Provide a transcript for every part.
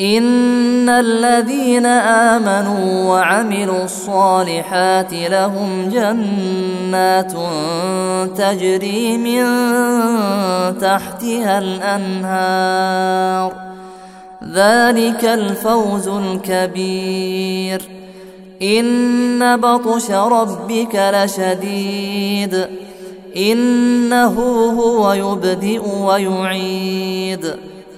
إن الذين آمنوا وعملوا الصالحات لهم جنات تجري من تحتها الأنهار. ذلك الفوز الكبير. إن بطش ربك لشديد. إنه هو يبدئ ويعيد.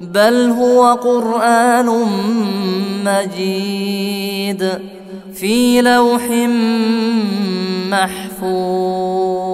بل هو قرآن مجيد في لوح محفوظ.